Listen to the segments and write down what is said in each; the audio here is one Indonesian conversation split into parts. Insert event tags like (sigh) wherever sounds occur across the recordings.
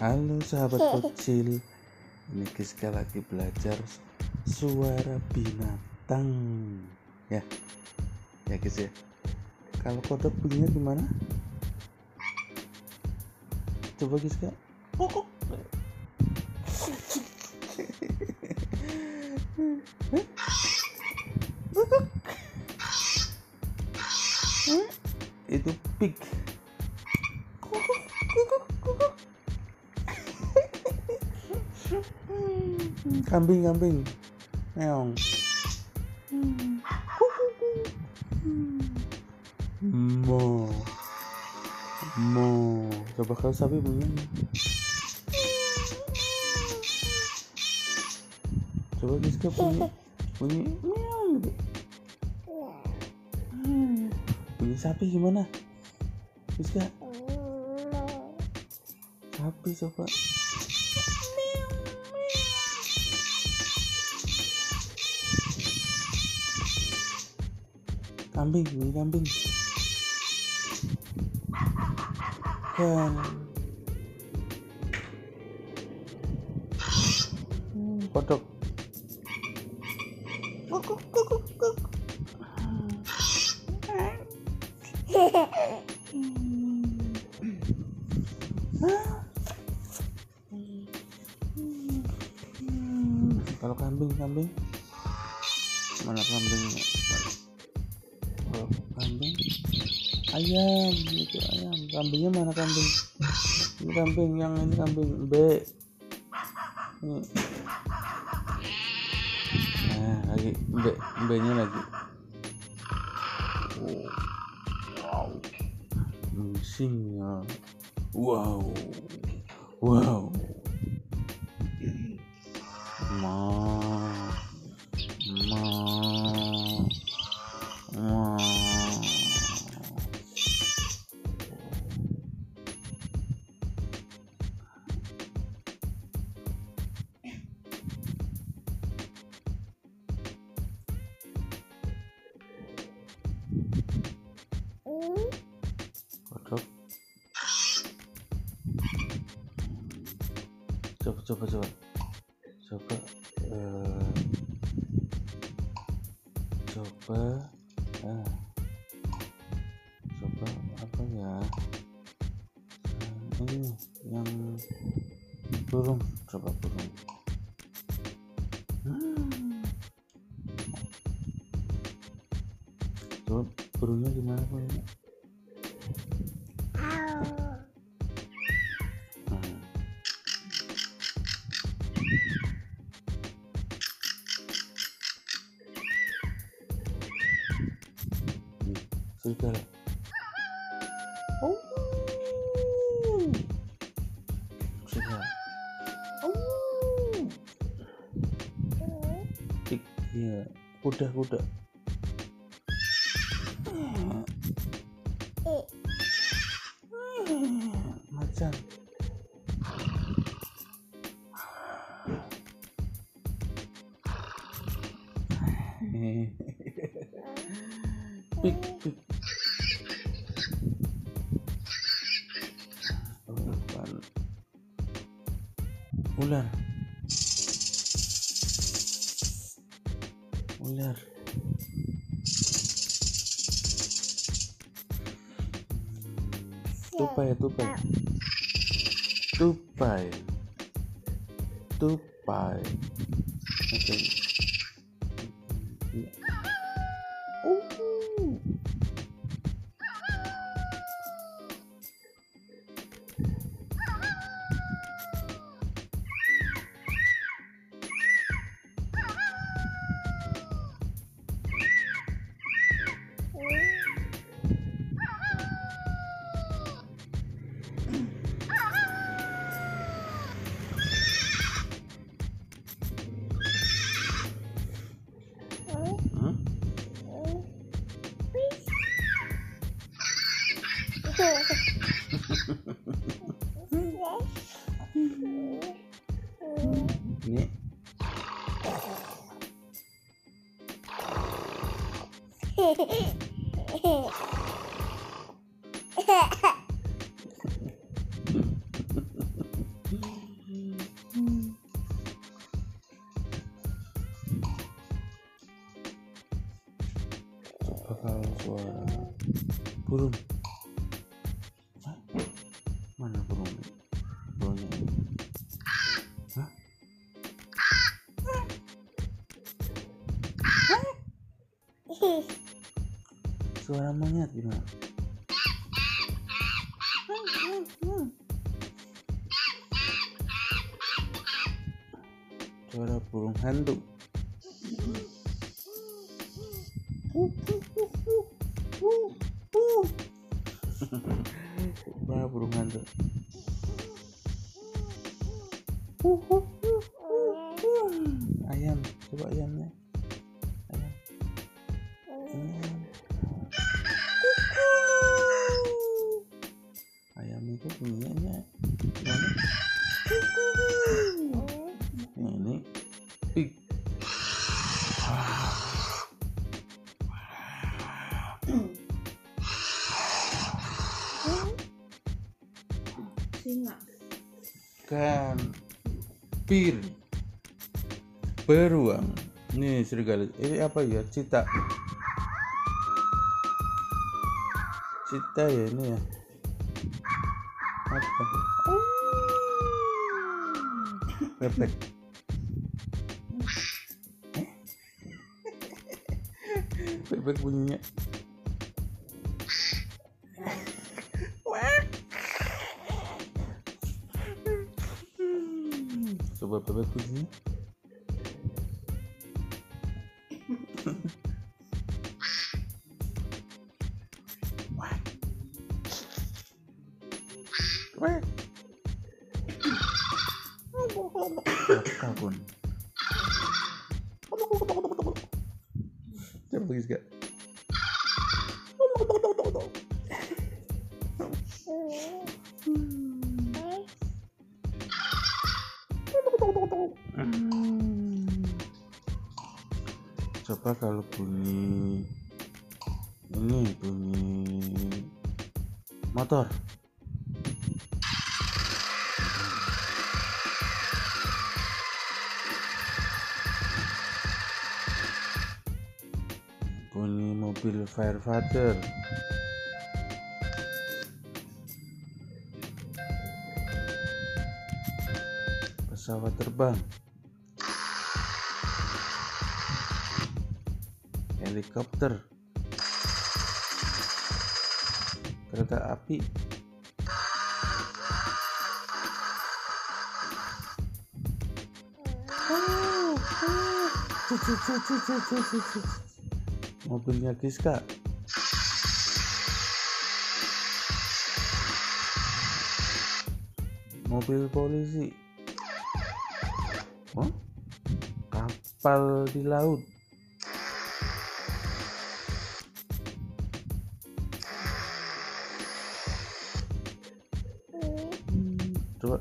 Halo sahabat kecil Ini Giska lagi belajar suara binatang. Ya Ya guys ya. Kalau kodok bunyinya gimana? Coba Giska. (laughs) Itu pig kambing kambing. Meong. Mo. Mo. Coba kalau sapi bunyi. Coba Giska bunyi. Bunyi meong gitu. Bunyi sapi gimana? Giska sapi coba kambing ini kambing kan kodok kalau kambing kambing mana kambingnya ayam itu ayam. Kambingnya mana kambing? Ini kambing yang ini kambing B. Ini. Nah lagi B B nya lagi. Oh. wow. Singa. Wow. Wow coba coba. Coba eh, coba ah, coba apa ya? Eh, ini yang burung. Coba burung. Hmm. coba burungnya gimana burungnya Oh. Serigala. Oh. Iya, kuda kuda. Macan. Pik, pik. Ular. Ular. Tupai, tupai. Tupai. Tupai. Oke. Ne? Apa kalau uh, suara burung? Suara monyet gimana suara burung hantu Wah, burung hantu. Ayam, coba ayamnya. Singa. Kan pir beruang. Nih serigala. Ini apa ya? Cita. Cita ya ini ya. Apa? Bebek Eh? bebek bunyinya coba bebek bunyinya Wah. Kapun. Coba Coba kalau bunyi ini bunyi motor. bunyi mobil firefighter pesawat terbang helikopter. Kereta api. Mobilnya Giska. Mobil polisi. Oh? kapal di laut coba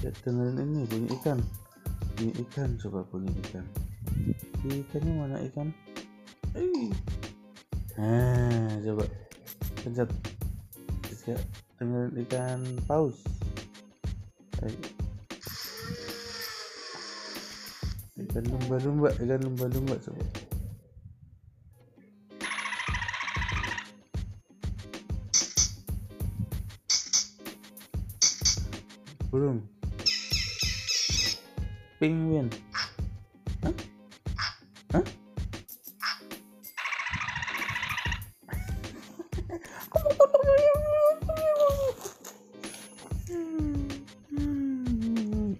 ya, dengerin ini bunyi ikan. Bunyi ikan coba bunyi ikan. Ikannya mana ikan? Nah coba. Pencet. Bisa dengerin ikan paus. Eh. ikan lumba-lumba ikan lumba-lumba coba burung penguin Hah? Hah?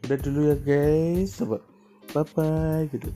udah dulu ya guys coba bye bye gitu